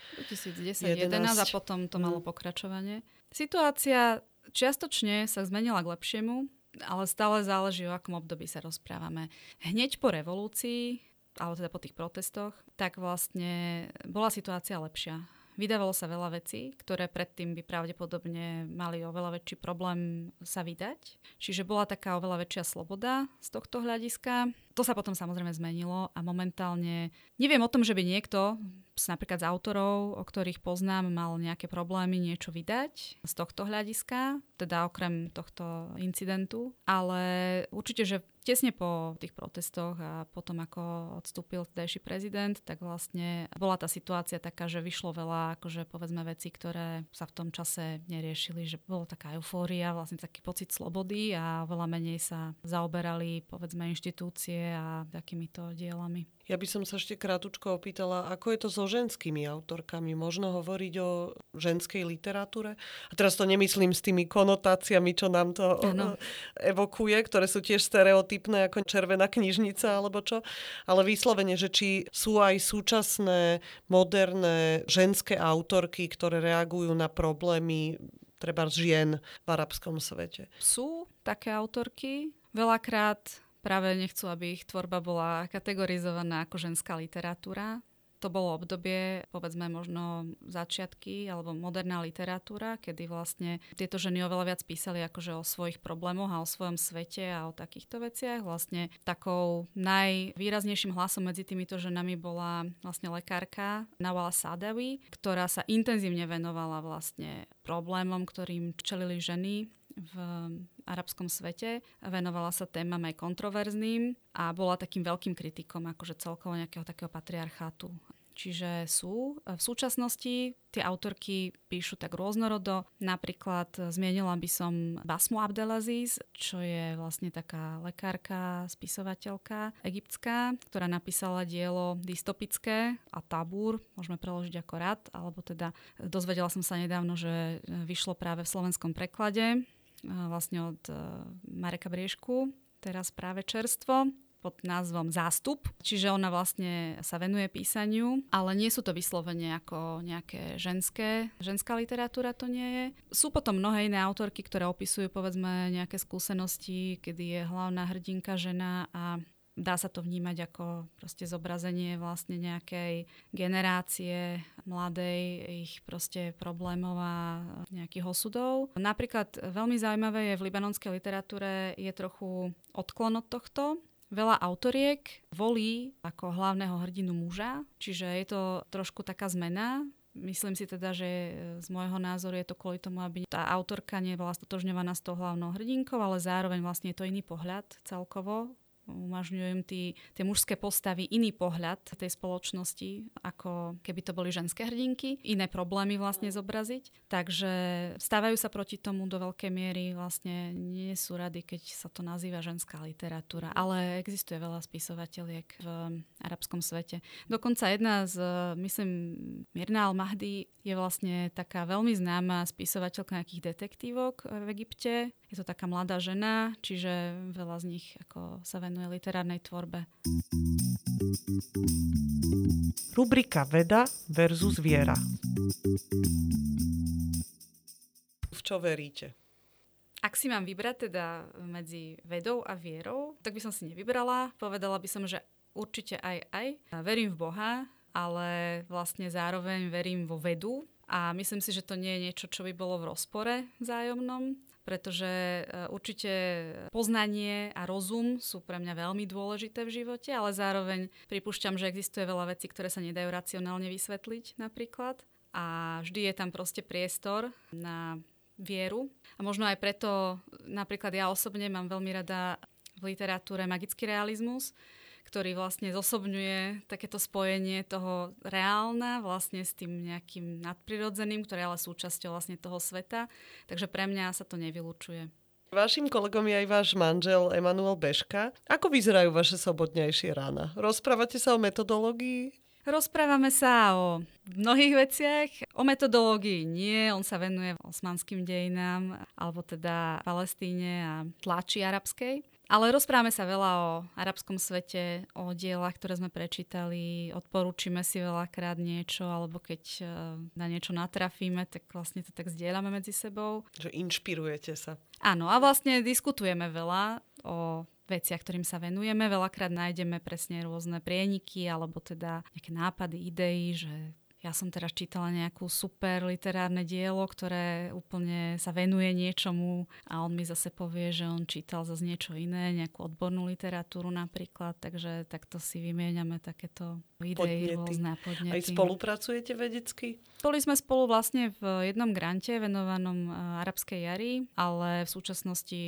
11, 11 a potom to malo mm. pokračovanie. Situácia čiastočne sa zmenila k lepšiemu, ale stále záleží, o akom období sa rozprávame. Hneď po revolúcii, alebo teda po tých protestoch, tak vlastne bola situácia lepšia. Vydávalo sa veľa vecí, ktoré predtým by pravdepodobne mali oveľa väčší problém sa vydať. Čiže bola taká oveľa väčšia sloboda z tohto hľadiska. To sa potom samozrejme zmenilo a momentálne neviem o tom, že by niekto napríklad z autorov, o ktorých poznám, mal nejaké problémy niečo vydať z tohto hľadiska, teda okrem tohto incidentu. Ale určite, že tesne po tých protestoch a potom, ako odstúpil vtedajší prezident, tak vlastne bola tá situácia taká, že vyšlo veľa, akože povedzme veci, ktoré sa v tom čase neriešili, že bolo taká eufória, vlastne taký pocit slobody a veľa menej sa zaoberali povedzme inštitúcie a takýmito dielami.
Ja by som sa ešte krátko opýtala, ako je to so ženskými autorkami? Možno hovoriť o ženskej literatúre? A teraz to nemyslím s tými konotáciami, čo nám to ano. evokuje, ktoré sú tiež stereotypné ako červená knižnica alebo čo, ale vyslovene, že či sú aj súčasné, moderné ženské autorky, ktoré reagujú na problémy treba žien v arabskom svete.
Sú také autorky, veľakrát práve nechcú, aby ich tvorba bola kategorizovaná ako ženská literatúra. To bolo obdobie, povedzme možno začiatky alebo moderná literatúra, kedy vlastne tieto ženy oveľa viac písali akože o svojich problémoch a o svojom svete a o takýchto veciach. Vlastne takou najvýraznejším hlasom medzi týmito ženami bola vlastne lekárka Nawala Sadawi, ktorá sa intenzívne venovala vlastne problémom, ktorým čelili ženy v arabskom svete. Venovala sa témam aj kontroverzným a bola takým veľkým kritikom akože celkovo nejakého takého patriarchátu. Čiže sú. V súčasnosti tie autorky píšu tak rôznorodo. Napríklad zmienila by som Basmu Abdelaziz, čo je vlastne taká lekárka, spisovateľka egyptská, ktorá napísala dielo dystopické a tabúr, môžeme preložiť ako rad, alebo teda dozvedela som sa nedávno, že vyšlo práve v slovenskom preklade vlastne od e, Mareka Briešku, teraz práve čerstvo pod názvom Zástup. Čiže ona vlastne sa venuje písaniu, ale nie sú to vyslovene ako nejaké ženské. Ženská literatúra to nie je. Sú potom mnohé iné autorky, ktoré opisujú povedzme nejaké skúsenosti, kedy je hlavná hrdinka žena a dá sa to vnímať ako proste zobrazenie vlastne nejakej generácie mladej, ich proste problémov a nejakých osudov. Napríklad veľmi zaujímavé je v libanonskej literatúre je trochu odklon od tohto, Veľa autoriek volí ako hlavného hrdinu muža, čiže je to trošku taká zmena. Myslím si teda, že z môjho názoru je to kvôli tomu, aby tá autorka nebola stotožňovaná s tou hlavnou hrdinkou, ale zároveň vlastne je to iný pohľad celkovo umožňujú tí, tie mužské postavy iný pohľad tej spoločnosti, ako keby to boli ženské hrdinky, iné problémy vlastne zobraziť. Takže stávajú sa proti tomu do veľkej miery, vlastne nie sú rady, keď sa to nazýva ženská literatúra, ale existuje veľa spisovateľiek v arabskom svete. Dokonca jedna z, myslím, Mirna al-Mahdi je vlastne taká veľmi známa spisovateľka nejakých detektívok v Egypte. Je to taká mladá žena, čiže veľa z nich ako sa venuje literárnej tvorbe.
Rubrika Veda versus viera. V čo veríte?
Ak si mám vybrať teda medzi vedou a vierou, tak by som si nevybrala. Povedala by som, že určite aj aj. Verím v Boha, ale vlastne zároveň verím vo vedu a myslím si, že to nie je niečo, čo by bolo v rozpore vzájomnom pretože e, určite poznanie a rozum sú pre mňa veľmi dôležité v živote, ale zároveň pripúšťam, že existuje veľa vecí, ktoré sa nedajú racionálne vysvetliť napríklad a vždy je tam proste priestor na vieru. A možno aj preto napríklad ja osobne mám veľmi rada v literatúre magický realizmus, ktorý vlastne zosobňuje takéto spojenie toho reálna vlastne s tým nejakým nadprirodzeným, ktoré ale súčasťou vlastne toho sveta. Takže pre mňa sa to nevylučuje.
Vašim kolegom je aj váš manžel Emanuel Beška. Ako vyzerajú vaše sobotnejšie rána? Rozprávate sa o metodológii?
Rozprávame sa o mnohých veciach. O metodológii nie, on sa venuje osmanským dejinám, alebo teda Palestíne a tlači arabskej. Ale rozprávame sa veľa o arabskom svete, o dielach, ktoré sme prečítali, odporúčime si veľakrát niečo, alebo keď e, na niečo natrafíme, tak vlastne to tak zdieľame medzi sebou.
Že inšpirujete sa.
Áno, a vlastne diskutujeme veľa o veciach, ktorým sa venujeme. Veľakrát nájdeme presne rôzne prieniky alebo teda nejaké nápady, idei, že ja som teraz čítala nejakú super literárne dielo, ktoré úplne sa venuje niečomu a on mi zase povie, že on čítal zase niečo iné, nejakú odbornú literatúru napríklad, takže takto si vymieňame takéto idei rôzne podnety.
Aj spolupracujete vedecky?
Boli sme spolu vlastne v jednom grante venovanom e, arabskej jari, ale v súčasnosti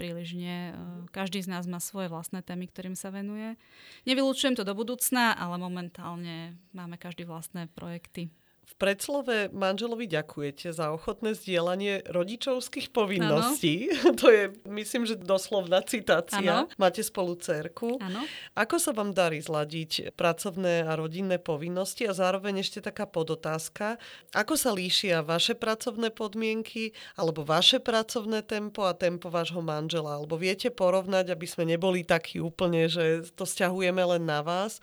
príliš nie. E, každý z nás má svoje vlastné témy, ktorým sa venuje. Nevylučujem to do budúcna, ale momentálne máme každý vlastné projekty.
V predslove manželovi ďakujete za ochotné zdieľanie rodičovských povinností. Ano. To je, myslím, že doslovná citácia. Ano. Máte spolu cerku.
Ano.
Ako sa vám darí zladiť pracovné a rodinné povinnosti a zároveň ešte taká podotázka. Ako sa líšia vaše pracovné podmienky alebo vaše pracovné tempo a tempo vášho manžela? Alebo viete porovnať, aby sme neboli takí úplne, že to stiahujeme len na vás,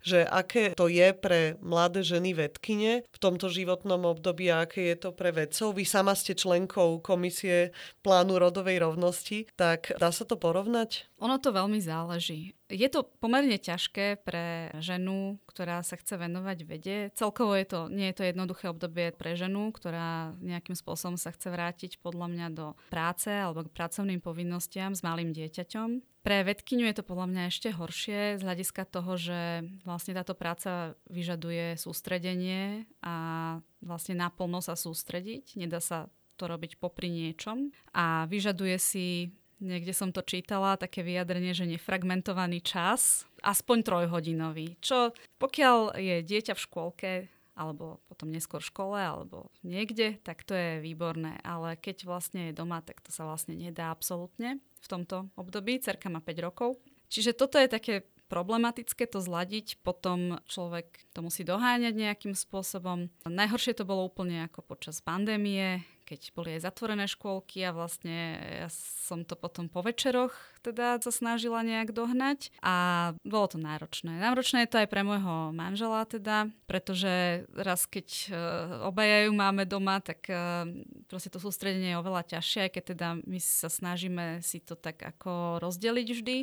že aké to je pre mladé ženy vedkine v tomto životnom období a aké je to pre vedcov. Vy sama ste členkou komisie plánu rodovej rovnosti, tak dá sa to porovnať?
Ono to veľmi záleží. Je to pomerne ťažké pre ženu, ktorá sa chce venovať vede. Celkovo je to, nie je to jednoduché obdobie pre ženu, ktorá nejakým spôsobom sa chce vrátiť podľa mňa do práce alebo k pracovným povinnostiam s malým dieťaťom. Pre vedkyňu je to podľa mňa ešte horšie z hľadiska toho, že vlastne táto práca vyžaduje sústredenie a vlastne naplno sa sústrediť. Nedá sa to robiť popri niečom a vyžaduje si niekde som to čítala, také vyjadrenie, že nefragmentovaný čas, aspoň trojhodinový. Čo pokiaľ je dieťa v škôlke, alebo potom neskôr v škole, alebo niekde, tak to je výborné. Ale keď vlastne je doma, tak to sa vlastne nedá absolútne v tomto období. Cerka má 5 rokov. Čiže toto je také problematické to zladiť, potom človek to musí doháňať nejakým spôsobom. Najhoršie to bolo úplne ako počas pandémie, keď boli aj zatvorené škôlky a vlastne ja som to potom po večeroch teda sa snažila nejak dohnať a bolo to náročné. Náročné je to aj pre môjho manžela teda, pretože raz keď uh, obaja ju máme doma, tak uh, proste to sústredenie je oveľa ťažšie, aj keď teda my sa snažíme si to tak ako rozdeliť vždy,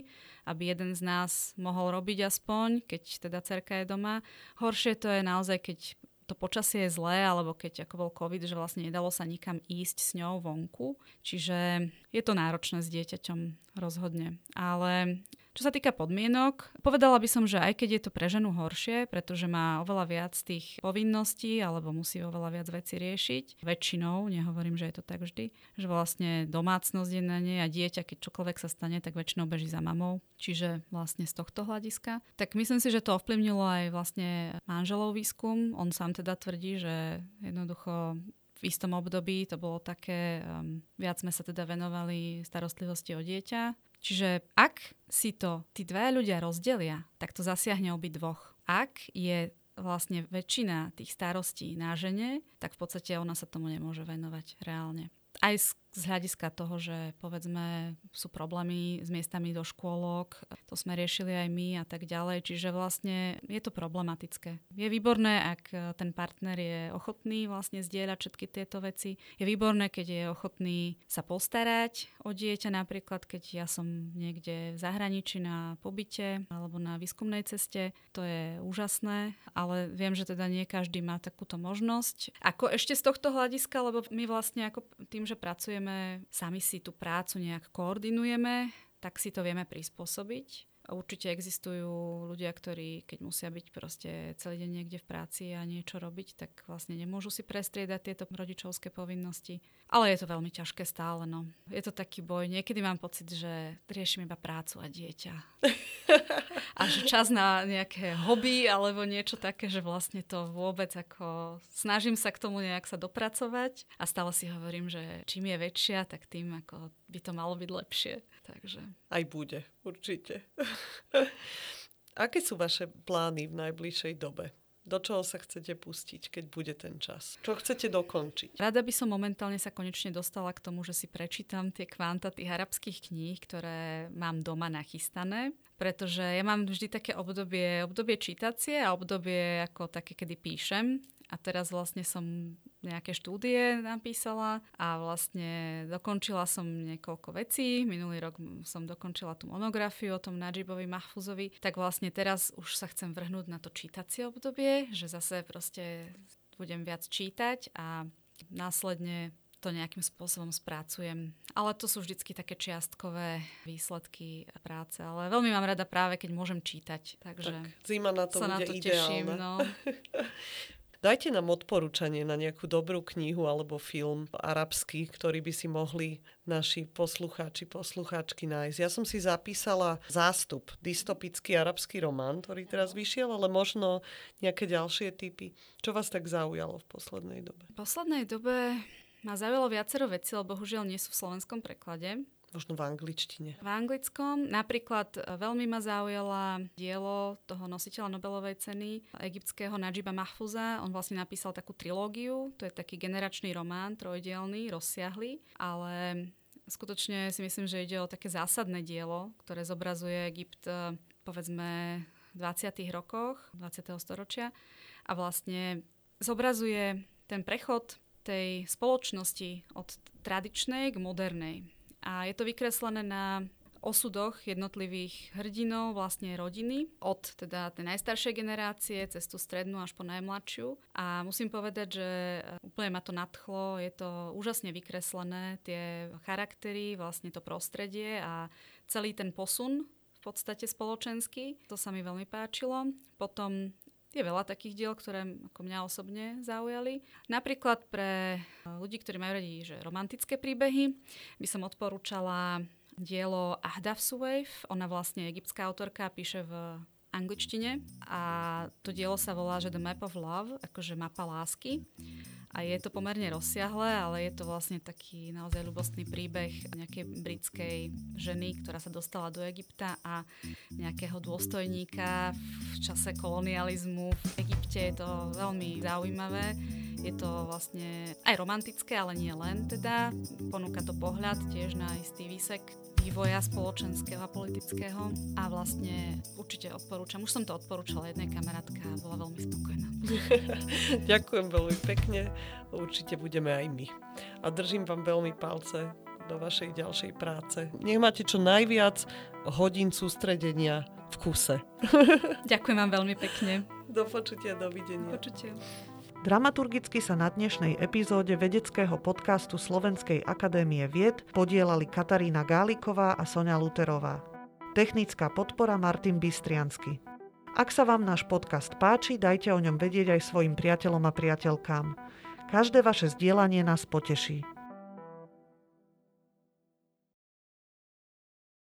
aby jeden z nás mohol robiť aspoň, keď teda cerka je doma. Horšie to je naozaj, keď to počasie je zlé, alebo keď ako bol COVID, že vlastne nedalo sa nikam ísť s ňou vonku. Čiže je to náročné s dieťaťom rozhodne. Ale čo sa týka podmienok, povedala by som, že aj keď je to pre ženu horšie, pretože má oveľa viac tých povinností alebo musí oveľa viac veci riešiť, väčšinou, nehovorím, že je to tak vždy, že vlastne domácnosť je na nej a dieťa, keď čokoľvek sa stane, tak väčšinou beží za mamou, čiže vlastne z tohto hľadiska. Tak myslím si, že to ovplyvnilo aj vlastne manželov výskum. On sám teda tvrdí, že jednoducho v istom období to bolo také, um, viac sme sa teda venovali starostlivosti o dieťa Čiže ak si to tí dvaja ľudia rozdelia, tak to zasiahne obi dvoch. Ak je vlastne väčšina tých starostí na žene, tak v podstate ona sa tomu nemôže venovať reálne. Aj z hľadiska toho, že povedzme sú problémy s miestami do škôlok, to sme riešili aj my a tak ďalej, čiže vlastne je to problematické. Je výborné, ak ten partner je ochotný vlastne zdieľať všetky tieto veci. Je výborné, keď je ochotný sa postarať o dieťa, napríklad keď ja som niekde v zahraničí na pobyte alebo na výskumnej ceste, to je úžasné, ale viem, že teda nie každý má takúto možnosť. Ako ešte z tohto hľadiska, lebo my vlastne ako tým, že pracujeme pracujeme, sami si tú prácu nejak koordinujeme, tak si to vieme prispôsobiť. Určite existujú ľudia, ktorí, keď musia byť proste celý deň niekde v práci a niečo robiť, tak vlastne nemôžu si prestriedať tieto rodičovské povinnosti. Ale je to veľmi ťažké stále. No. Je to taký boj. Niekedy mám pocit, že riešim iba prácu a dieťa. a že čas na nejaké hobby alebo niečo také, že vlastne to vôbec ako snažím sa k tomu nejak sa dopracovať a stále si hovorím, že čím je väčšia, tak tým ako by to malo byť lepšie. Takže...
Aj bude, určite. Aké sú vaše plány v najbližšej dobe? Do čoho sa chcete pustiť, keď bude ten čas? Čo chcete dokončiť?
Rada by som momentálne sa konečne dostala k tomu, že si prečítam tie kvanta tých arabských kníh, ktoré mám doma nachystané, pretože ja mám vždy také obdobie, obdobie čítacie a obdobie ako také, kedy píšem. A teraz vlastne som nejaké štúdie napísala a vlastne dokončila som niekoľko vecí. Minulý rok som dokončila tú monografiu o tom Najibovi Mahfuzovi, tak vlastne teraz už sa chcem vrhnúť na to čítacie obdobie, že zase proste budem viac čítať a následne to nejakým spôsobom sprácujem. Ale to sú vždycky také čiastkové výsledky práce. Ale veľmi mám rada práve, keď môžem čítať. Takže tak,
zima na to
sa
bude na
to
ideálna.
teším. No.
Dajte nám odporúčanie na nejakú dobrú knihu alebo film arabský, ktorý by si mohli naši poslucháči, poslucháčky nájsť. Ja som si zapísala zástup, dystopický arabský román, ktorý teraz vyšiel, ale možno nejaké ďalšie typy. Čo vás tak zaujalo v poslednej dobe?
V poslednej dobe ma zaujalo viacero vecí, ale bohužiaľ nie sú v slovenskom preklade.
Možno v angličtine.
V anglickom. Napríklad e, veľmi ma zaujala dielo toho nositeľa Nobelovej ceny, egyptského Najiba Mahfuza. On vlastne napísal takú trilógiu, to je taký generačný román, trojdielný, rozsiahly, ale skutočne si myslím, že ide o také zásadné dielo, ktoré zobrazuje Egypt e, povedzme v 20. rokoch 20. storočia a vlastne zobrazuje ten prechod tej spoločnosti od tradičnej k modernej a je to vykreslené na osudoch jednotlivých hrdinov, vlastne rodiny, od teda tej najstaršej generácie cez tú strednú až po najmladšiu. A musím povedať, že úplne ma to nadchlo, je to úžasne vykreslené, tie charaktery, vlastne to prostredie a celý ten posun v podstate spoločenský. To sa mi veľmi páčilo. Potom je veľa takých diel, ktoré ako mňa osobne zaujali. Napríklad pre ľudí, ktorí majú radi že romantické príbehy, by som odporúčala dielo Ahdaf Suwaif. Ona vlastne egyptská autorka, píše v angličtine a to dielo sa volá, že The Map of Love, akože mapa lásky. A je to pomerne rozsiahle, ale je to vlastne taký naozaj ľubostný príbeh nejakej britskej ženy, ktorá sa dostala do Egypta a nejakého dôstojníka v čase kolonializmu v Egypte. Je to veľmi zaujímavé. Je to vlastne aj romantické, ale nie len teda. Ponúka to pohľad tiež na istý výsek vývoja spoločenského a politického a vlastne určite odporúčam. Už som to odporúčala jednej kamarátke a bola veľmi spokojná.
Ďakujem veľmi pekne, určite budeme aj my. A držím vám veľmi palce do vašej ďalšej práce. Nech máte čo najviac hodín sústredenia v kuse.
Ďakujem vám veľmi pekne.
Do počutia, dovidenia.
Počutia.
Dramaturgicky sa na dnešnej epizóde vedeckého podcastu Slovenskej akadémie vied podielali Katarína Gáliková a Sonia Luterová. Technická podpora Martin Bystriansky. Ak sa vám náš podcast páči, dajte o ňom vedieť aj svojim priateľom a priateľkám. Každé vaše zdieľanie nás poteší.